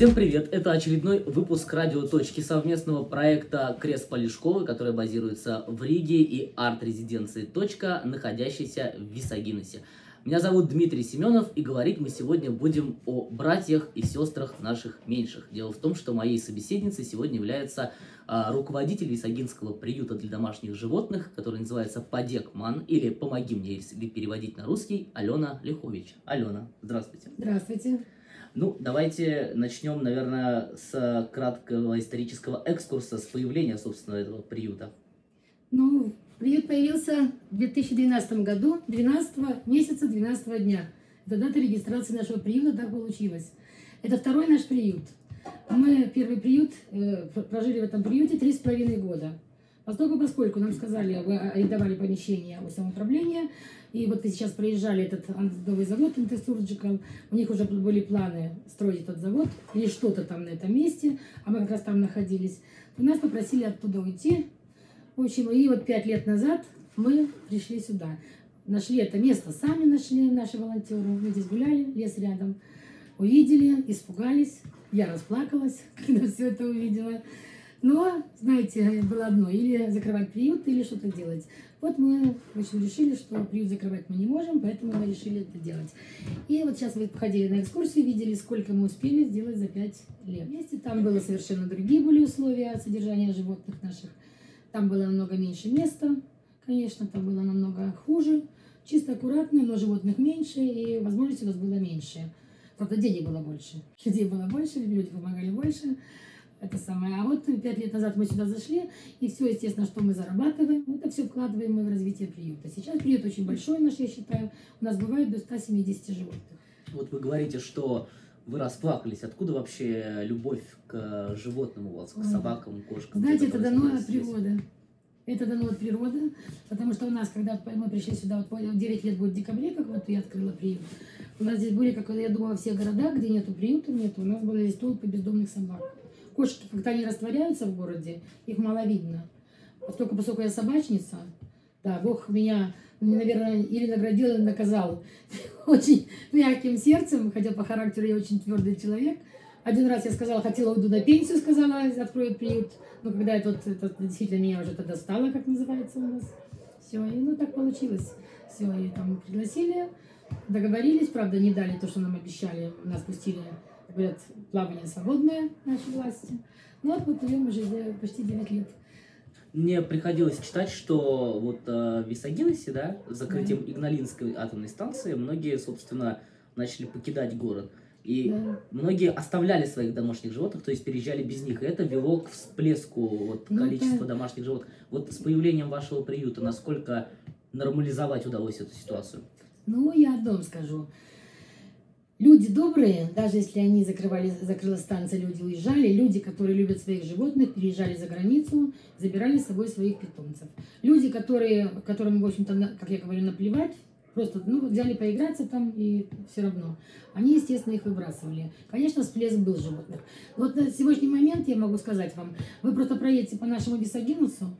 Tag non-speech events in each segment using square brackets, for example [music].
Всем привет! Это очередной выпуск радио «Точки» совместного проекта Крест Полишковы, который базируется в Риге и арт-резиденции «Точка», находящейся в Висагиносе. Меня зовут Дмитрий Семенов, и говорить мы сегодня будем о братьях и сестрах наших меньших. Дело в том, что моей собеседницей сегодня является а, руководитель Висагинского приюта для домашних животных, который называется Подекман, или «Помоги мне», если переводить на русский, Алена Лихович. Алена, здравствуйте. Здравствуйте. Ну, давайте начнем, наверное, с краткого исторического экскурса, с появления, собственно, этого приюта. Ну, приют появился в 2012 году, 12 месяца 12 дня. Это дата регистрации нашего приюта, так получилось. Это второй наш приют. Мы первый приют, э, прожили в этом приюте три с половиной года. Поскольку, поскольку нам сказали, вы арендовали помещение у самоуправления, и вот вы сейчас проезжали этот новый завод Intersurgical, у них уже были планы строить этот завод или что-то там на этом месте, а мы как раз там находились. То нас попросили оттуда уйти. В общем, и вот пять лет назад мы пришли сюда. Нашли это место, сами нашли наши волонтеры. Мы здесь гуляли, лес рядом. Увидели, испугались. Я расплакалась, когда все это увидела. Но, знаете, было одно, или закрывать приют, или что-то делать. Вот мы в общем, решили, что приют закрывать мы не можем, поэтому мы решили это делать. И вот сейчас вы ходили на экскурсию, видели, сколько мы успели сделать за пять лет. Вместе там было совершенно другие были условия содержания животных наших. Там было намного меньше места, конечно, там было намного хуже. Чисто аккуратно, но животных меньше, и возможностей у нас было меньше. Правда, денег было больше. Людей было больше, люди помогали больше это самое. А вот пять лет назад мы сюда зашли, и все, естественно, что мы зарабатываем, это все вкладываем мы в развитие приюта. Сейчас приют очень большой наш, я считаю. У нас бывает до 170 животных. Вот вы говорите, что вы расплакались. Откуда вообще любовь к животным у вас, к собакам, кошкам? Знаете, это дано от природы. Это дано от природы, потому что у нас, когда мы пришли сюда, вот 9 лет будет в декабре, как вот я открыла приют, у нас здесь были, как я думала, во всех городах, где нету приюта, нету, у нас были здесь толпы бездомных собак. Кошки, когда они растворяются в городе, их мало видно. Поскольку, поскольку я собачница, да, Бог меня, наверное, или наградил, или наказал [laughs] очень мягким сердцем, хотя по характеру я очень твердый человек. Один раз я сказала, хотела уйду на пенсию, сказала, откроют приют. Но когда это, вот, это действительно меня уже тогда стало, как называется у нас. Все, и ну так получилось. Все, и там пригласили, договорились, правда, не дали то, что нам обещали, нас пустили говорят, плавание свободное, наши власти. Ну вот мы плывем уже почти 9 лет. Мне приходилось читать, что вот э, в Висагиносе, да, с закрытием да. Игналинской атомной станции, многие, собственно, начали покидать город. И да. многие оставляли своих домашних животных, то есть переезжали без них. И это вело к всплеску вот, ну, количества да. домашних животных. Вот с появлением вашего приюта, насколько нормализовать удалось эту ситуацию? Ну, я одно скажу. Люди добрые, даже если они закрывали, закрыла станция, люди уезжали, люди, которые любят своих животных, переезжали за границу, забирали с собой своих питомцев. Люди, которые, которым, в общем-то, как я говорю, наплевать, просто ну, взяли поиграться там и все равно. Они, естественно, их выбрасывали. Конечно, всплеск был животных. Вот на сегодняшний момент я могу сказать вам, вы просто проедете по нашему Висагинусу,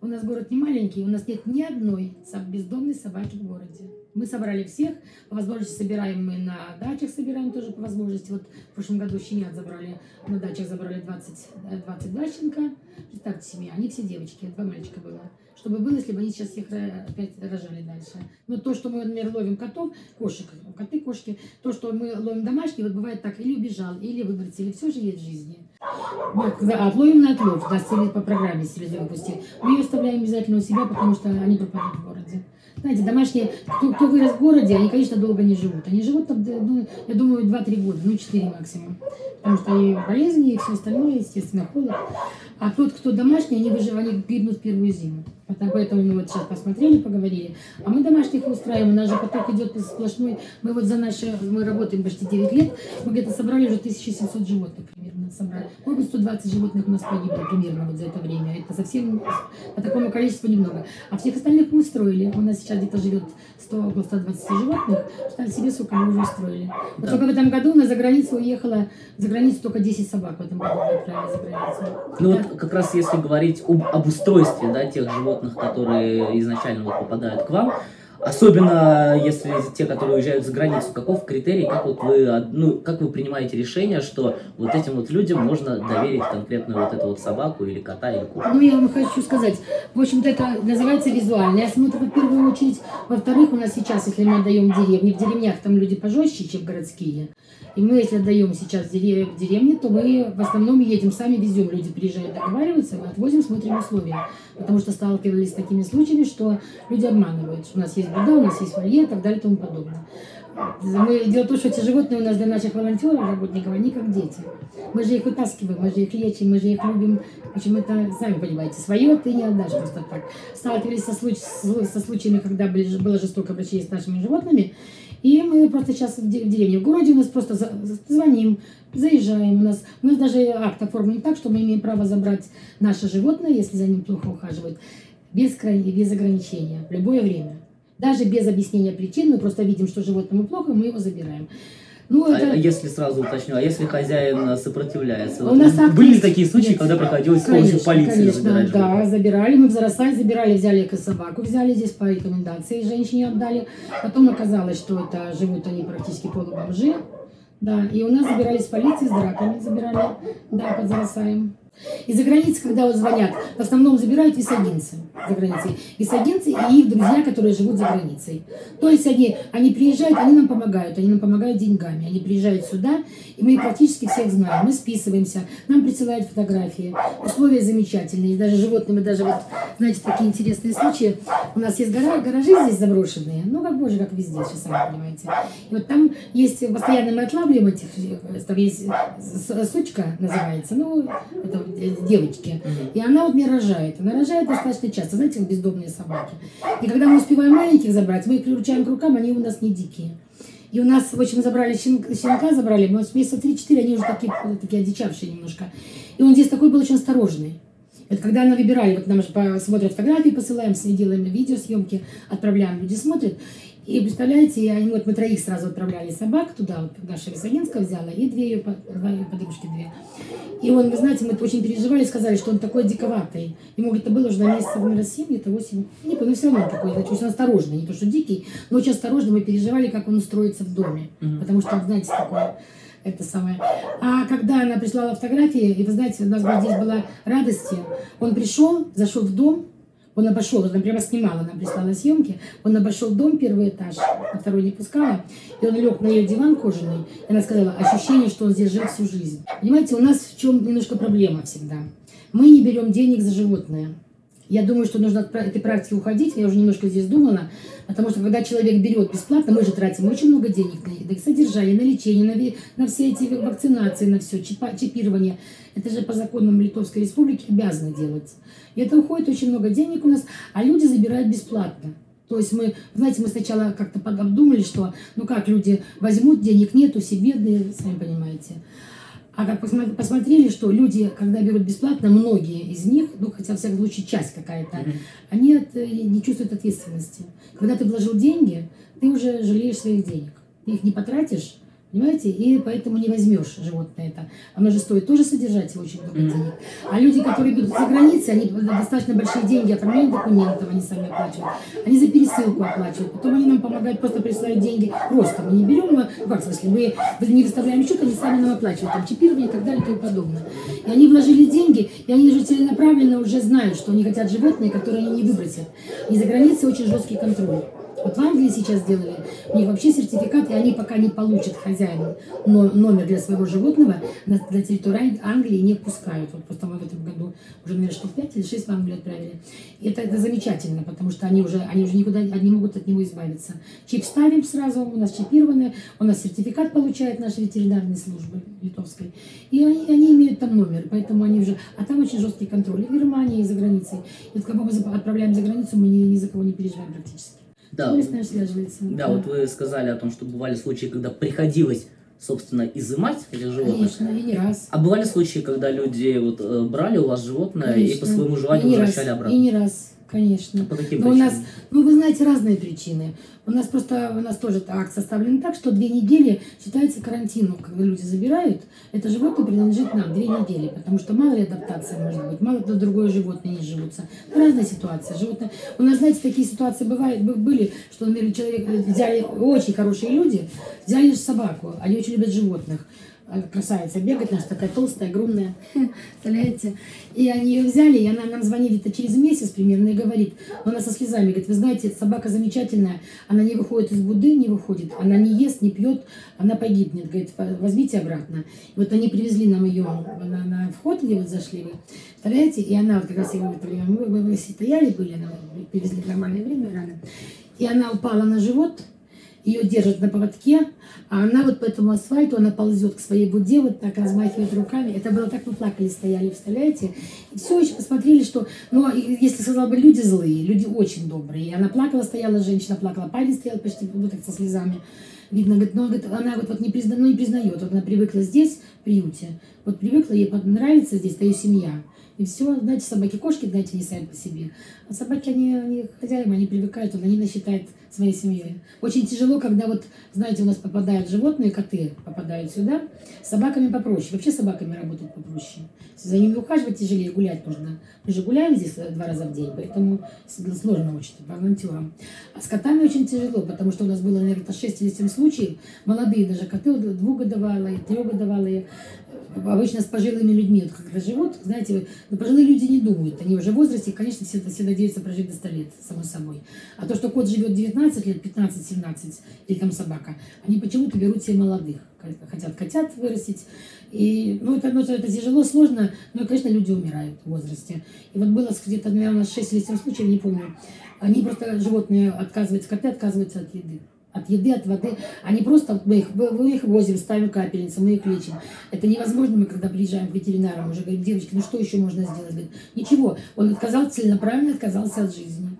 у нас город не маленький, у нас нет ни одной бездомной собаки в городе. Мы собрали всех, по возможности собираем мы на дачах, собираем тоже по возможности. Вот в прошлом году щенят забрали, на дачах забрали 20, 22 щенка. Представьте себе, они все девочки, два мальчика было. Чтобы было, если бы они сейчас всех опять рожали дальше. Но то, что мы, например, ловим котов, кошек, коты, кошки, то, что мы ловим домашние, вот бывает так, или убежал, или выбросили, все же есть в жизни. Да, отловим на отлов, нас по программе себе выпустили. Мы ее оставляем обязательно у себя, потому что они пропадут в городе. Знаете, домашние, кто, кто вырос в городе, они, конечно, долго не живут. Они живут там, ну, я думаю, 2-3 года, ну 4 максимум. Потому что и болезни, и все остальное, естественно, холод. А тот, кто домашний, они выживают, они гибнут в первую зиму. Поэтому мы вот сейчас посмотрели, поговорили. А мы домашних устраиваем, у нас же поток идет сплошной. Мы вот за наши, мы работаем почти 9 лет, мы где-то собрали уже 1700 животных примерно. Собрали. Может быть, 120 животных у нас погибло примерно вот за это время. Это совсем по такому количеству немного. А всех остальных мы устроили. У нас сейчас где-то живет 100, около 120 животных. Представьте себе, сколько мы уже устроили. Вот да. только в этом году у нас за границу уехало, за границу только 10 собак в этом году отправили за границу. Ну да. вот как раз если говорить об, об устройстве да, тех животных, животных, которые изначально вот попадают к вам. Особенно если те, которые уезжают за границу, каков критерий, как вот вы, ну, как вы принимаете решение, что вот этим вот людям можно доверить конкретную вот эту вот собаку или кота или кошку? Ну, я вам хочу сказать, в общем-то, это называется визуальный осмотр в первую очередь. Во-вторых, у нас сейчас, если мы отдаем деревни, в деревнях там люди пожестче, чем городские. И мы, если отдаем сейчас в деревне, то мы в основном едем сами, везем. Люди приезжают, договариваются, мы отвозим, смотрим условия. Потому что сталкивались с такими случаями, что люди обманывают, что у нас есть беда, у нас есть вольер и так далее и тому подобное. Мы, дело в том, что эти животные у нас для наших волонтеров, работников, они как дети. Мы же их вытаскиваем, мы же их лечим, мы же их любим. В общем, это, сами понимаете, свое ты не отдашь просто так. Сталкивались со, случ со случаями, когда было жестокое обращение с нашими животными, и мы просто сейчас в деревне, в городе у нас просто звоним, заезжаем. У нас, нас даже акт оформлен так, что мы имеем право забрать наше животное, если за ним плохо ухаживают, без, без ограничения, в любое время. Даже без объяснения причин, мы просто видим, что животному плохо, мы его забираем. Ну, а это... а если сразу уточню, а если хозяин сопротивляется? У нас акт... Были такие случаи, когда приходилось конечно, с помощью полиции конечно, забирать? Да, животных? забирали. Мы в Зарасай забирали, взяли собаку, взяли здесь по рекомендации, женщине отдали. Потом оказалось, что это живут они практически полубомжи. Да, и у нас забирали с полиции, с драками забирали, да, под Зарасаем. И за границей, когда вот звонят, в основном забирают висагинцы за границей. Висагинцы и их друзья, которые живут за границей. То есть они, они приезжают, они нам помогают, они нам помогают деньгами. Они приезжают сюда, и мы практически всех знаем. Мы списываемся, нам присылают фотографии. Условия замечательные. Даже животные, мы даже вот, знаете, такие интересные случаи. У нас есть гора, гаражи здесь заброшенные, ну, как боже, как везде, сейчас сами понимаете. И вот там есть, постоянно мы отлавливаем этих, там есть сучка называется, ну, это девочки. И она вот мне рожает. Она рожает достаточно часто, знаете, бездомные собаки. И когда мы успеваем маленьких забрать, мы их приручаем к рукам, они у нас не дикие. И у нас, в общем, забрали щенка, щенка забрали, с месяца 3-4 они уже такие, такие одичавшие немножко. И он здесь такой был очень осторожный. Это когда она выбирали, вот нам же смотрят фотографии, посылаем, делаем видеосъемки, отправляем, люди смотрят. И представляете, они, вот мы троих сразу отправляли собак туда, вот наша Висагинская взяла, и две ее, подружки две. И он, вы знаете, мы очень переживали, сказали, что он такой диковатый. Ему это было уже на месяц, наверное, 7, где-то 8. Не помню, но все равно такой, значит, очень осторожный. Не то, что дикий, но очень осторожный. Мы переживали, как он устроится в доме. Mm-hmm. Потому что, знаете, такое это самое. А когда она прислала фотографии, и вы знаете, у нас здесь была радость, он пришел, зашел в дом, он обошел, она прямо снимала, она прислала съемки, он обошел дом, первый этаж, на второй не пускала, и он лег на ее диван кожаный, и она сказала, ощущение, что он здесь жил всю жизнь. Понимаете, у нас в чем немножко проблема всегда. Мы не берем денег за животное. Я думаю, что нужно от этой практики уходить. Я уже немножко здесь думала. Потому что когда человек берет бесплатно, мы же тратим очень много денег на, на содержание, на лечение, на, на все эти вакцинации, на все, чипа, чипирование. Это же по законам Литовской Республики обязаны делать. И это уходит очень много денег у нас, а люди забирают бесплатно. То есть мы, знаете, мы сначала как-то обдумали, что ну как люди возьмут, денег нету, все бедные, сами понимаете. А как посмотрели, что люди, когда берут бесплатно, многие из них, ну хотя в всяком случае часть какая-то, mm-hmm. они от, э, не чувствуют ответственности. Когда ты вложил деньги, ты уже жалеешь своих денег. Ты их не потратишь, Понимаете? И поэтому не возьмешь животное это. Оно же стоит тоже содержать очень много денег. А люди, которые идут за границей, они достаточно большие деньги оформляют документов, они сами оплачивают. Они за пересылку оплачивают. Потом они нам помогают, просто присылают деньги просто. Мы не берем, мы, как в смысле, мы не выставляем счет, они сами нам оплачивают. Там чипирование и так далее и тому подобное. И они вложили деньги, и они же целенаправленно уже знают, что они хотят животные, которые они не выбросят. И за границей очень жесткий контроль. Вот в Англии сейчас сделали, у них вообще сертификат, и они пока не получат хозяин номер для своего животного, на, на территорию Англии не пускают. Вот просто мы в этом году уже, наверное, штук 5 или 6 в Англию отправили. И это, это замечательно, потому что они уже, они уже никуда не могут от него избавиться. Чип ставим сразу, у нас чипированы, у нас сертификат получает наша ветеринарная служба литовской. И они, они имеют там номер, поэтому они уже... А там очень жесткий контроль и в Германии, и за границей. И вот когда мы отправляем за границу, мы ни, ни за кого не переживаем практически. Да, да, вот вы сказали о том, что бывали случаи, когда приходилось собственно, изымать этих животных. Конечно, и не раз. А бывали случаи, когда люди вот э, брали у вас животное Конечно. и по своему желанию и возвращали раз, обратно? И не раз. Конечно. По каким Но у нас, причинам? ну вы знаете, разные причины. У нас просто, у нас тоже акт составлен так, что две недели считается карантином, когда люди забирают. Это животное принадлежит нам две недели, потому что мало ли адаптация может быть, мало ли другое животное не живутся. Разная ситуация. Животное... У нас, знаете, такие ситуации бывают, бы- были, что, например, человек взяли, очень хорошие люди, взяли собаку, они очень любят животных. А Красавица бегает, наша такая толстая, огромная, представляете? И они ее взяли, и она нам звонит где-то через месяц примерно и говорит, она со слезами, говорит, вы знаете, собака замечательная, она не выходит из буды, не выходит, она не ест, не пьет, она погибнет, говорит, возьмите обратно. И вот они привезли нам ее на, на вход, где вот зашли вы, представляете, и она вот как раз в это мы, мы, мы стояли, были, она привезли в нормальное время рано, и она упала на живот, ее держат на поводке, а она вот по этому асфальту, она ползет к своей буде, вот так размахивает руками. Это было так, мы плакали, стояли, представляете? И все еще посмотрели, что, ну, если сказала бы, люди злые, люди очень добрые. И она плакала, стояла, женщина плакала, парень стоял почти, вот так со слезами. Видно, говорит, но говорит, она говорит, вот не, призна, ну, не признает, вот она привыкла здесь, в приюте, вот привыкла, ей нравится здесь, это ее семья. И все, знаете, собаки, кошки, знаете, они сами по себе. А собаки, они, они хозяева, они привыкают, вот они нас своей семьей. Очень тяжело, когда вот, знаете, у нас попадают животные, коты попадают сюда, с собаками попроще. Вообще с собаками работать попроще. За ними ухаживать тяжелее, гулять нужно. Мы же гуляем здесь э, два раза в день, поэтому сложно очень волонтерам. А с котами очень тяжело, потому что у нас было, наверное, 6 или 7 случаев. Молодые даже коты, двухгодовалые, трехгодовалые, обычно с пожилыми людьми, вот когда живут, знаете, но пожилые люди не думают, они уже в возрасте, конечно, все, все надеются прожить до 100 лет, само собой. А то, что кот живет 19 лет, 15-17, или там собака, они почему-то берут себе молодых, хотят котят вырастить. И, ну, это, ну, это тяжело, сложно, но, конечно, люди умирают в возрасте. И вот было где-то, наверное, 6 или 7 случаев, не помню, они просто, животные отказываются, коты отказываются от еды от еды, от воды. Они просто, мы их, мы их возим, ставим капельницы, мы их лечим. Это невозможно, мы когда приезжаем к ветеринарам, уже говорим, девочки, ну что еще можно сделать? Говорит, ничего, он отказался, целенаправленно отказался от жизни.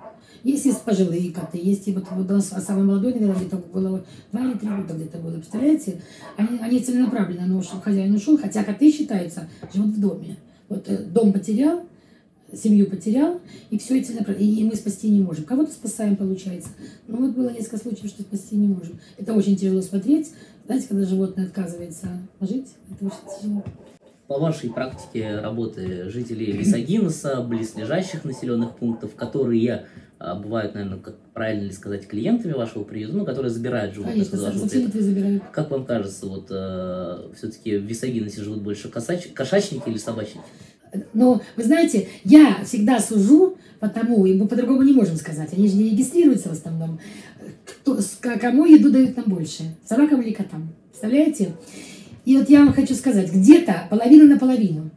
Есть и пожилые коты, есть и вот, вот у нас самый молодой, наверное, где-то было два или три года где-то было, представляете? Они, они целенаправленно, но ушел, хозяин ушел, хотя коты считаются, живут в доме. Вот э, дом потерял, семью потерял, и все эти и мы спасти не можем. Кого-то спасаем, получается. Но вот было несколько случаев, что спасти не можем. Это очень тяжело смотреть. Знаете, когда животное отказывается жить, это очень тяжело. По вашей практике работы жителей Лисогинеса, близлежащих населенных пунктов, которые а, бывают, наверное, как правильно ли сказать, клиентами вашего приюта, ну, которые забирают животных. Конечно, забирают. Как вам кажется, вот э, все-таки в Висагиносе живут больше косач... кошачники или собачники? Но, вы знаете, я всегда сужу потому, и мы по-другому не можем сказать, они же не регистрируются в основном, кто, кому еду дают нам больше, собакам или котам. Представляете? И вот я вам хочу сказать, где-то половина на половину,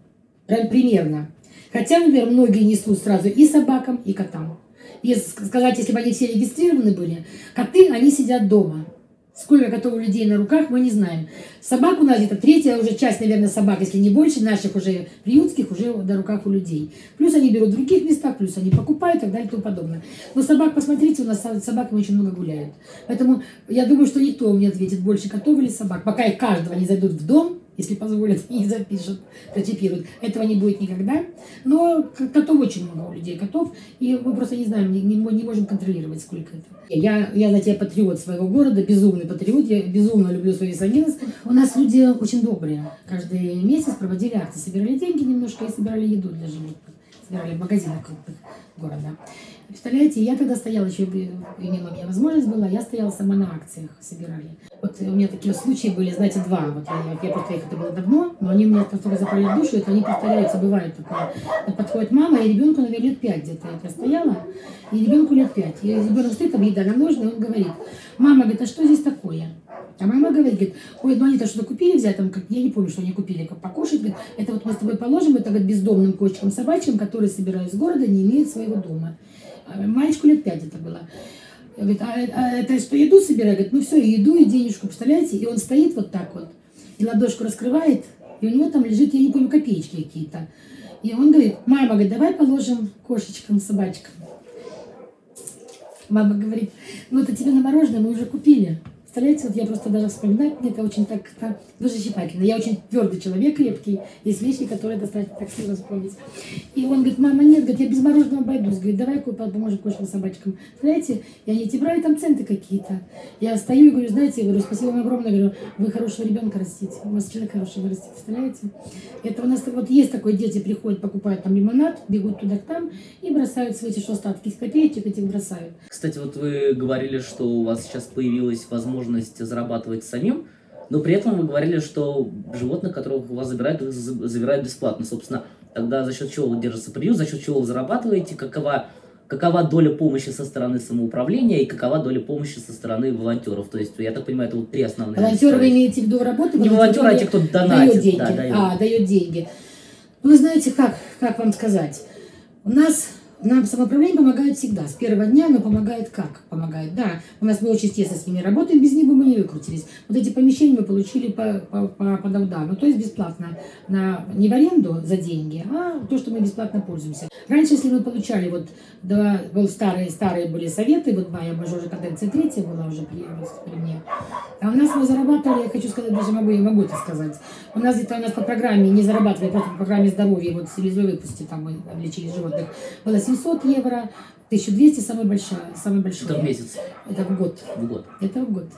прям примерно. Хотя, например, многие несут сразу и собакам, и котам. Если сказать, если бы они все регистрированы были, коты, они сидят дома. Сколько котов у людей на руках, мы не знаем. Собак у нас где-то третья уже часть, наверное, собак, если не больше, наших уже приютских, уже на руках у людей. Плюс они берут в других местах, плюс они покупают и так далее и тому подобное. Но собак, посмотрите, у нас собаками очень много гуляют. Поэтому я думаю, что никто мне ответит, больше котов или собак. Пока их каждого не зайдут в дом, если позволят, [laughs] и запишут, прочипируют. Этого не будет никогда. Но котов очень много у людей, котов, и мы просто не знаем, не, не, не можем контролировать, сколько это. Я, я, знаете, я патриот своего города, безумный патриот, я безумно люблю свой Висагинес. У нас люди очень добрые. Каждый месяц проводили акции, собирали деньги немножко и собирали еду для животных. Собирали в магазинах крупных города. Представляете, я тогда стояла, еще меня возможность была, я стояла сама на акциях, собирали. Вот у меня такие случаи были, знаете, два. Вот я, я просто их это было давно, но они у меня только запали в душу, это они повторяются, бывает такое. Вот подходит мама, и ребенку, наверное, лет пять где-то. Я стояла, и ребенку лет пять. И ребенок стоит, там еда на ножны, и он говорит, мама, говорит, а что здесь такое? А мама говорит, говорит, ой, ну они-то что-то купили взять, там, как, я не помню, что они купили, как покушать, говорит, это вот мы с тобой положим, это говорит, бездомным кошечкам, собачкам, которые собирают из города, не имеют своего дома. Мальчику лет пять это было. Говорит, а, а это что, еду собираю? Говорит, ну все, еду и денежку, представляете? И он стоит вот так вот, и ладошку раскрывает, и у него там лежит, я не помню, копеечки какие-то. И он говорит, мама, говорит, давай положим кошечкам, собачкам. Мама говорит, ну это тебе на мороженое мы уже купили. Представляете, вот я просто даже вспоминать, мне это очень так, так душещипательно. Я очень твердый человек, крепкий. Есть вещи, которые достаточно так сильно вспомнить. И он говорит, мама, нет, говорит, я без мороженого обойдусь. Говорит, давай поможем кое-что собачкам. Знаете, и они эти брали там центы какие-то. Я стою и говорю, знаете, я говорю, спасибо вам огромное, говорю, вы хорошего ребенка растите. У вас человек хороший вырастет, представляете? Это у нас вот есть такое, дети приходят, покупают там лимонад, бегут туда там и бросают свои эти остатки из копеечек, этих бросают. Кстати, вот вы говорили, что у вас сейчас появилась возможность зарабатывать самим, но при этом вы говорили, что животных, которых у вас забирают, их забирают бесплатно. Собственно, тогда за счет чего вы держите приют, за счет чего вы зарабатываете, какова, какова доля помощи со стороны самоуправления и какова доля помощи со стороны волонтеров. То есть, я так понимаю, это вот три основные. Волонтеры вы имеете в виду работу? Не волонтеры, а те, кто донатит. Дает деньги. Да, дает. А, дает деньги. Ну, вы знаете, как, как вам сказать? У нас нам самоуправление помогает всегда. С первого дня оно помогает как? Помогает, да. У нас мы очень тесно с ними работаем, без них бы мы не выкрутились. Вот эти помещения мы получили по, по, по, по ну, то есть бесплатно. На, не в аренду за деньги, а то, что мы бесплатно пользуемся. Раньше, если мы получали, вот, два, был старые, старые были советы, вот моя уже каденция третья была уже при, при мне. А у нас мы зарабатывали, я хочу сказать, даже могу, я могу это сказать. У нас где-то у нас по программе, не зарабатывали, просто по программе здоровья, вот слезой выпусти, там мы лечили животных, было 700 евро, 1200 самая большая, самый большой. Это в месяц? Это в год. В год. Это в год.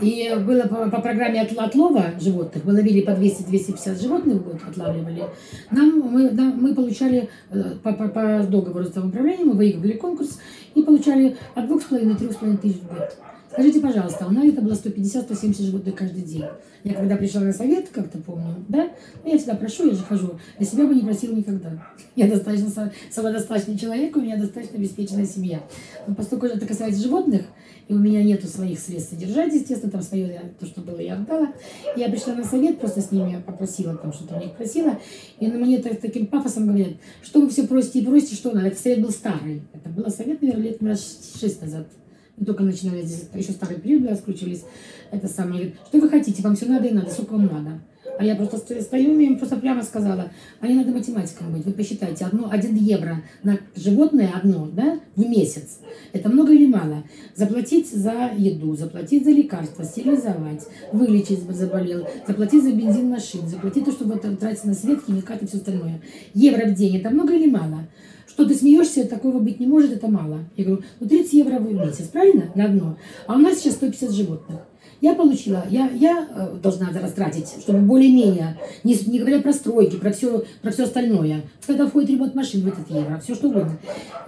И было по, по программе от, отлова животных, мы ловили по 200-250 животных в год, отлавливали. Нам, мы, нам, мы получали э, по, по, по договору с самоуправлением, мы выиграли конкурс и получали от 2,5-3,5 тысяч в год. Скажите, пожалуйста, у нас это было 150-170 животных каждый день. Я когда пришла на совет, как-то помню, да, ну, я всегда прошу, я же хожу, для себя бы не просила никогда. [laughs] Я достаточно самодостаточный человек, у меня достаточно обеспеченная семья. Но поскольку это касается животных, и у меня нету своих средств содержать, естественно, там свое, то, что было, я отдала. Я пришла на совет, просто с ними попросила, там что-то у них просила, и на мне так, таким пафосом говорят, что вы все просите и просите, что надо. Этот совет был старый. Это был совет, наверное, лет раз шесть назад. Мы только начинали здесь, еще старый период раскручивались. Это самое, говорит, что вы хотите, вам все надо и надо, сколько вам надо. А я просто стою, и им просто прямо сказала, а не надо математиком быть. Вы посчитайте, одно, один евро на животное одно, да, в месяц. Это много или мало? Заплатить за еду, заплатить за лекарства, стерилизовать, вылечить заболел, заплатить за бензин машин, заплатить то, чтобы тратить на свет, химикаты и все остальное. Евро в день, это много или мало? Что ты смеешься, такого быть не может, это мало. Я говорю, ну 30 евро в месяц, правильно? На одно. А у нас сейчас 150 животных. Я получила, я, я э, должна растратить, чтобы более-менее, не, не говоря про стройки, про все, про все остальное. Когда входит ремонт машин в этот евро, все что угодно.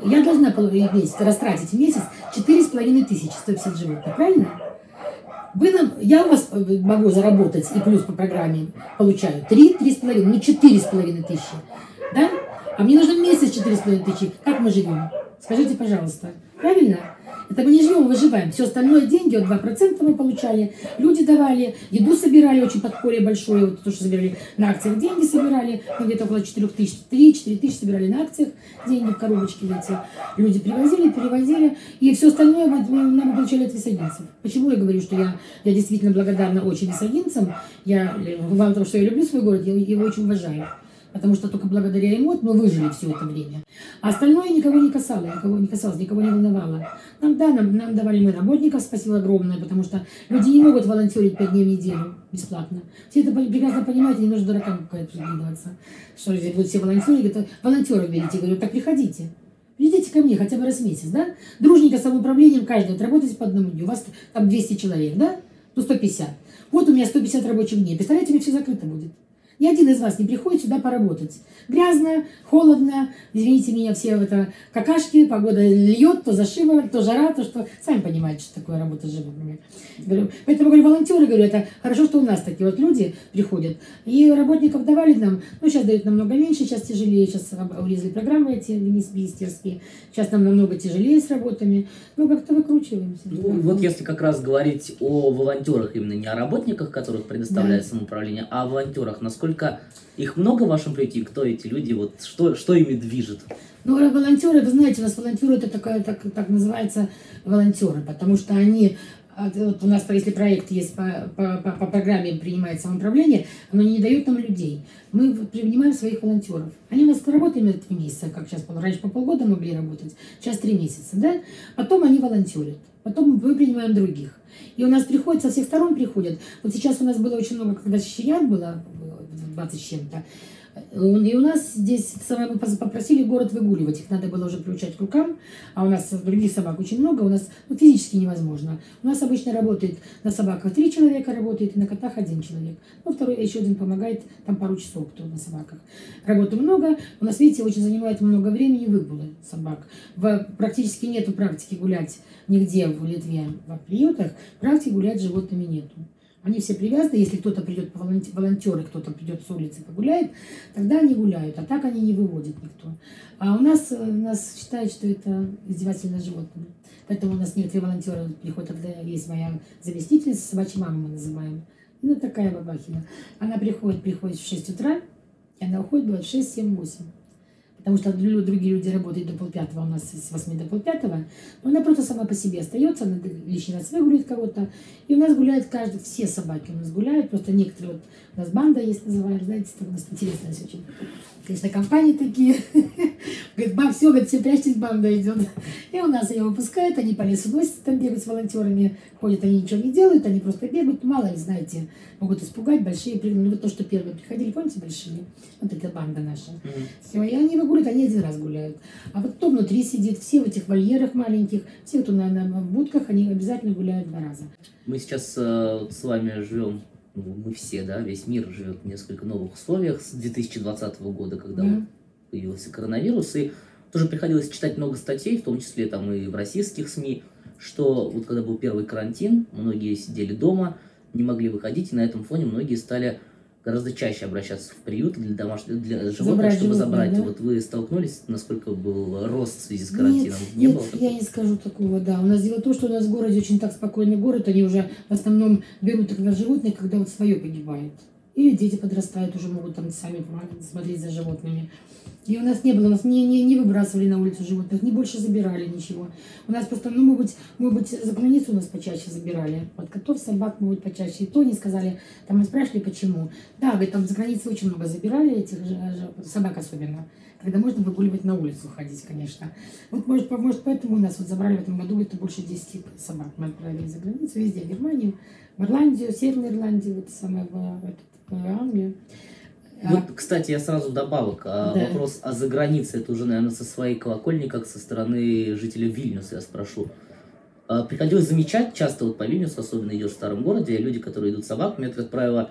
Я должна в месяц растратить в месяц 4,5 тысячи 150 животных, правильно? Вы нам, я у вас э, могу заработать и плюс по программе получаю 3, 3,5, не 4,5 тысячи. Да? А мне нужно месяц 4,5 тысячи. Как мы живем? Скажите, пожалуйста. Правильно? Это мы не живем, выживаем. Все остальное деньги, вот 2% мы получали, люди давали, еду собирали, очень подполье большое, вот то, что собирали на акциях, деньги собирали, ну, где-то около 4 тысяч, 3-4 тысячи собирали на акциях, деньги в коробочке эти. Люди привозили, перевозили, и все остальное мы, мы получали от висагинцев. Почему я говорю, что я, я действительно благодарна очень висагинцам, я, вам того, что я люблю свой город, я его очень уважаю потому что только благодаря ему мы выжили все это время. А остальное никого не касалось, никого не касалось, никого не волновало. Нам, да, нам, нам давали мы работников, спасибо огромное, потому что люди не могут волонтерить пять дней в неделю бесплатно. Все это прекрасно понимают, не нужно дуракам какая-то прикидываться. Что здесь будут все волонтеры, говорят, волонтеров берите, говорю, так приходите. Придите ко мне хотя бы раз в месяц, да? Дружненько самоуправлением каждый, отработайте по одному дню. У вас там 200 человек, да? Ну, 150. Вот у меня 150 рабочих дней. Представляете, у меня все закрыто будет. Ни один из вас не приходит сюда поработать. Грязно, холодно, извините меня, все это какашки, погода льет, то зашива, то жара, то что... Сами понимаете, что такое работа с животными. Поэтому, говорю, волонтеры, говорю, это хорошо, что у нас такие вот люди приходят. И работников давали нам, ну, сейчас дают намного меньше, сейчас тяжелее, сейчас урезали программы эти министерские, сейчас нам намного тяжелее с работами, ну, как-то выкручиваемся. Ну, вот если как раз говорить о волонтерах, именно не о работниках, которых предоставляет да. самоуправление, а о волонтерах, насколько насколько их много в вашем проекте, кто эти люди, вот что, что ими движет? Ну, волонтеры, вы знаете, у нас волонтеры это такая, так, так называется волонтеры, потому что они а вот у нас, если проект есть по, по, по, по программе принимает самоуправление, оно не дает нам людей. Мы принимаем своих волонтеров. Они у нас работают три месяца, как сейчас, раньше по полгода могли работать, сейчас три месяца, да? Потом они волонтерят, потом мы принимаем других. И у нас приходят, со всех сторон приходят. Вот сейчас у нас было очень много, когда щенят было, 20 с чем-то, и у нас здесь самое, мы попросили город выгуливать, их надо было уже приучать к рукам, а у нас других собак очень много, у нас ну, физически невозможно. У нас обычно работает на собаках три человека работает, и на котах один человек. Ну, второй, еще один помогает, там пару часов кто на собаках. Работы много, у нас, видите, очень занимает много времени выгулы собак. В, практически нету практики гулять нигде в Литве, в приютах, практики гулять с животными нету. Они все привязаны, если кто-то придет, волонтеры, кто-то придет с улицы погуляет, тогда они гуляют, а так они не выводят никто. А у нас, у нас считают, что это издевательное животное. Поэтому у нас некоторые волонтеры приходят, есть моя заместительница, собачья мама мы называем. Ну, такая бабахина. Она приходит, приходит в 6 утра, и она уходит, бывает в 6, 7, 8 потому что другие люди работают до полпятого, у нас с 8 до полпятого, но она просто сама по себе остается, она лишний раз выгуляет кого-то, и у нас гуляет каждый, все собаки у нас гуляют, просто некоторые, вот у нас банда есть, называем, знаете, это у нас интересно все очень. Конечно, компании такие. [laughs] Говорит, баб, все, говорит, все прячьтесь, банда идет. И у нас ее выпускают, они по лесу носятся, там бегают с волонтерами, ходят, они ничего не делают, они просто бегают, мало ли, знаете, могут испугать, большие, ну вот то, что первые приходили, помните, большие? Вот эта банда наша. Все, и они выгуливают, они один раз гуляют. А вот кто внутри сидит, все в этих вольерах маленьких, все, кто на, на будках, они обязательно гуляют два раза. Мы сейчас э, с вами живем ну, мы все, да, весь мир живет в несколько новых условиях с 2020 года, когда да. Появился коронавирус, и тоже приходилось читать много статей, в том числе там и в российских СМИ, что вот когда был первый карантин, многие сидели дома, не могли выходить, и на этом фоне многие стали гораздо чаще обращаться в приют для домашних для животных, забрать чтобы животных, забрать. Да? Вот вы столкнулись, насколько был рост в связи с карантином? Нет, не нет было я не скажу такого, да. У нас дело в том, что у нас в городе очень так спокойный город, они уже в основном берут тогда животных, когда вот свое погибает. Или дети подрастают, уже могут там сами смотреть за животными. И у нас не было, у нас не, не, не выбрасывали на улицу животных, не больше забирали ничего. У нас просто, ну, может быть, может быть, за границу у нас почаще забирали. Вот котов, собак, может почаще. И то не сказали, там мы спрашивали, почему. Да, говорит, там за границу очень много забирали этих собак особенно. Когда можно выгуливать на улицу ходить, конечно. Вот, может, может, поэтому у нас вот забрали в этом году это больше 10 собак. Мы отправили за границу, везде, в Германию, в Ирландию, Северную Ирландию, вот самое, в, в, в Англию. Вот, кстати, я сразу добавок. А да. Вопрос о загранице, это уже, наверное, со своей колокольни, как со стороны жителей Вильнюса, я спрошу. А, приходилось замечать часто вот по Вильнюсу, особенно идешь в старом городе, люди, которые идут с собаками, это, как правило,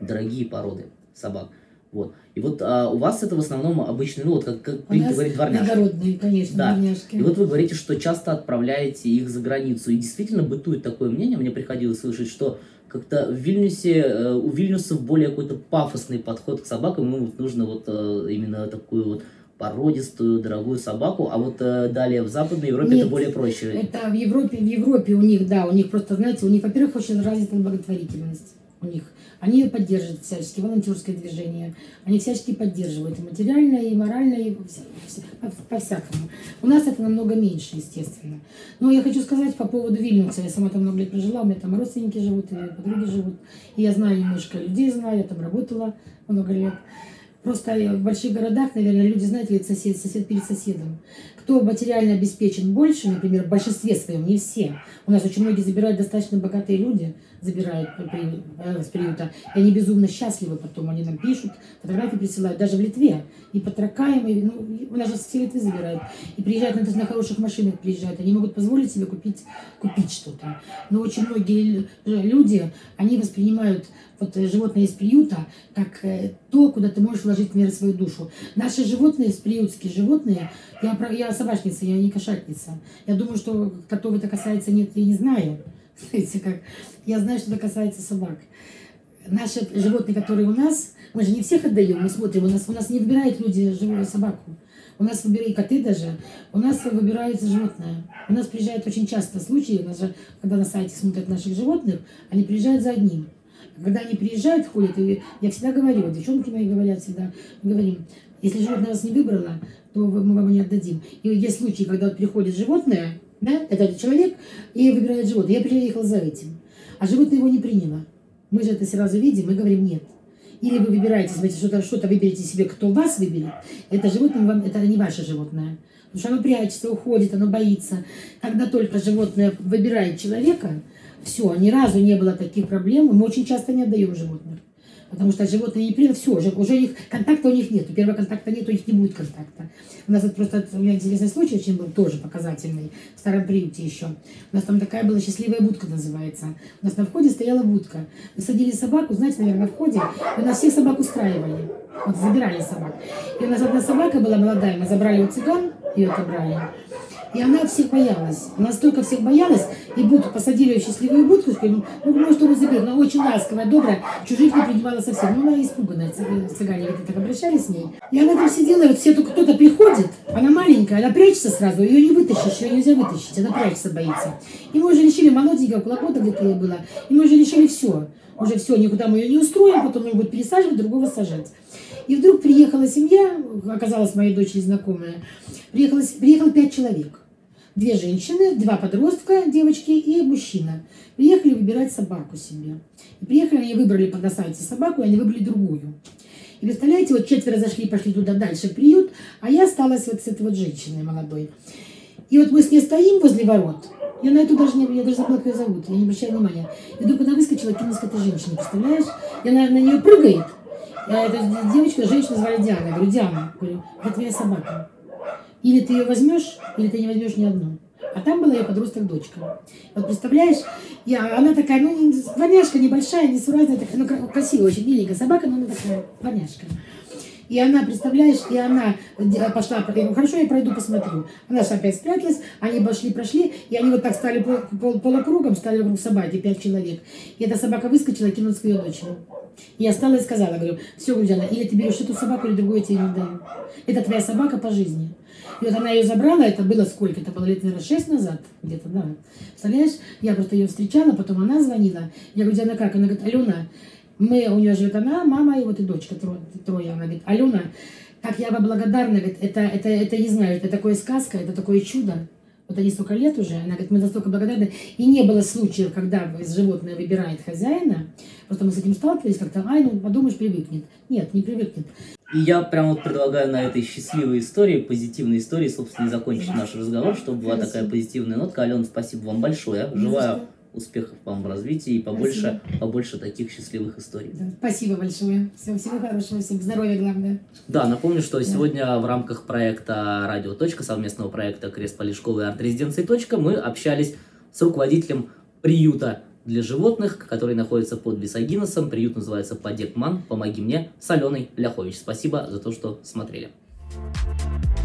дорогие породы собак. Вот. И вот а, у вас это в основном обычные, ну вот как, как принято говорить, дворняжки. Иногородные, конечно, да. дворняжки. И вот вы говорите, что часто отправляете их за границу. И действительно бытует такое мнение, мне приходилось слышать, что как-то в Вильнюсе, э, у Вильнюсов более какой-то пафосный подход к собакам, ему нужно вот э, именно такую вот породистую, дорогую собаку, а вот э, далее в Западной Европе Нет, это более проще. Это в Европе, в Европе у них, да, у них просто, знаете, у них, во-первых, очень развита благотворительность у них. Они поддерживают всячески волонтерское движение, они всячески поддерживают и материально, и морально, и по-всякому. У нас это намного меньше, естественно. Но я хочу сказать по поводу Вильнюса. Я сама там много лет прожила, у меня там родственники живут, и подруги живут. И я знаю немножко людей, знаю, я там работала много лет. Просто в больших городах, наверное, люди знают, ведь сосед, сосед перед соседом. Кто материально обеспечен больше, например, в большинстве своем, не все. У нас очень многие забирают достаточно богатые люди, забирают э, с приюта. И они безумно счастливы потом. Они нам пишут, фотографии присылают. Даже в Литве. И по тракаям, и, ну, у нас же все Литвы забирают. И приезжают на, на хороших машинах приезжают. Они могут позволить себе купить, купить что-то. Но очень многие люди, они воспринимают вот э, животное из приюта, как э, то, куда ты можешь вложить, например, свою душу. Наши животные, приютские животные, я, я собачница, я не кошатница. Я думаю, что котов это касается, нет, я не знаю. Знаете, как, я знаю, что это касается собак. Наши животные, которые у нас, мы же не всех отдаем, мы смотрим, у нас, у нас не выбирают люди живую собаку. У нас выбирают коты даже, у нас выбираются животные. У нас приезжают очень часто случаи, у нас же, когда на сайте смотрят наших животных, они приезжают за одним. Когда они приезжают, ходят, и я всегда говорю, девчонки мои говорят всегда, мы говорим, если животное вас не выбрало, то мы вам не отдадим. И есть случаи, когда вот приходит животное, Да? Это человек и выбирает животное. Я приехал за этим. А животное его не приняло. Мы же это сразу видим и говорим нет. Или вы выбираете, смотрите, что-то что выберете себе, кто вас выберет. Это животное вам, это не ваше животное. Потому что оно прячется, уходит, оно боится. Когда только животное выбирает человека, все, ни разу не было таких проблем. Мы очень часто не отдаем животных. Потому что животные не приняли, все, уже, уже их, контакта у них нет. Первого контакта нет, у них не будет контакта. У нас вот просто, у меня интересный случай очень был, тоже показательный, в старом приюте еще. У нас там такая была счастливая будка называется. У нас на входе стояла будка. Мы садили собаку, знаете, наверное, на входе, и у нас всех собак устраивали. Вот забирали собак. И у нас одна собака была молодая, мы забрали у цыган, ее отобрали. И она всех боялась. Она столько всех боялась. И будку посадили ее счастливую будку. Сказали, ну, может, он заберет. Она очень ласковая, добрая. Чужих не принимала совсем. Ну, она испуганная. Цыгане вот так обращались с ней. И она там сидела, и вот все только кто-то приходит. Она маленькая, она прячется сразу. Ее не вытащишь, ее нельзя вытащить. Она прячется, боится. И мы уже решили, молоденькая, около года где-то ей было. И мы уже решили все. Уже все, никуда мы ее не устроим, потом ее будут пересаживать, другого сажать. И вдруг приехала семья, оказалась моей дочери знакомая, приехала, приехало пять человек. Две женщины, два подростка, девочки и мужчина. Приехали выбирать собаку себе. И приехали, они выбрали на сайте собаку, и они выбрали другую. И представляете, вот четверо зашли, пошли туда дальше в приют, а я осталась вот с этой вот женщиной молодой. И вот мы с ней стоим возле ворот, я на эту даже не, я даже забыла, как ее зовут, я не обращаю внимания. И вдруг она выскочила, кинулась к этой женщине, представляешь? И она на нее прыгает. Я, эту девочку, женщину звали Диана. Я говорю, Диана, говорю, это твоя собака. Или ты ее возьмешь, или ты не возьмешь ни одну. А там была ее подросток дочка. Вот представляешь, я, она такая, ну, дворняжка небольшая, несуразная, такая, ну, красивая, очень миленькая собака, но она такая дворняжка. И она, представляешь, и она пошла, я говорю, хорошо, я пройду, посмотрю. Она же опять спряталась, они пошли, прошли, и они вот так стали пол, пол, полукругом, стали вокруг собаки, пять человек. И эта собака выскочила кинулась к ее дочери. Я стала и сказала, говорю, все, Гульдяна, или ты берешь эту собаку, или другую я тебе не даю. Это твоя собака по жизни. И вот она ее забрала, это было сколько? Это было лет, наверное, шесть назад где-то, да. Представляешь? Я просто ее встречала, потом она звонила. Я говорю, Диана, как? Она говорит, Алена, мы, у нее живет она, мама и вот и дочка, трое. трое. Она говорит, Алена, как я вам благодарна, говорит, это, это, это, не знаю, это такое сказка, это такое чудо. Вот они столько лет уже, она говорит, мы настолько благодарны. И не было случаев, когда животное выбирает хозяина. Просто мы с этим сталкивались как-то, ай, ну подумаешь, привыкнет. Нет, не привыкнет. И я прям вот предлагаю на этой счастливой истории, позитивной истории, собственно, и закончить наш разговор, чтобы была такая позитивная нотка. Алена, спасибо вам большое. Желаю успехов вам в развитии и побольше, побольше таких счастливых историй. Да, спасибо большое. Всего, всего хорошего, всем здоровья главное. Да, напомню, что да. сегодня в рамках проекта «Радио. Точка», совместного проекта «Крест Полишкова» и «Арт-резиденции. Точка» мы общались с руководителем приюта для животных, который находится под Висагиносом. Приют называется «Подекман. Помоги мне» с Аленой Ляхович. Спасибо за то, что смотрели. Thank you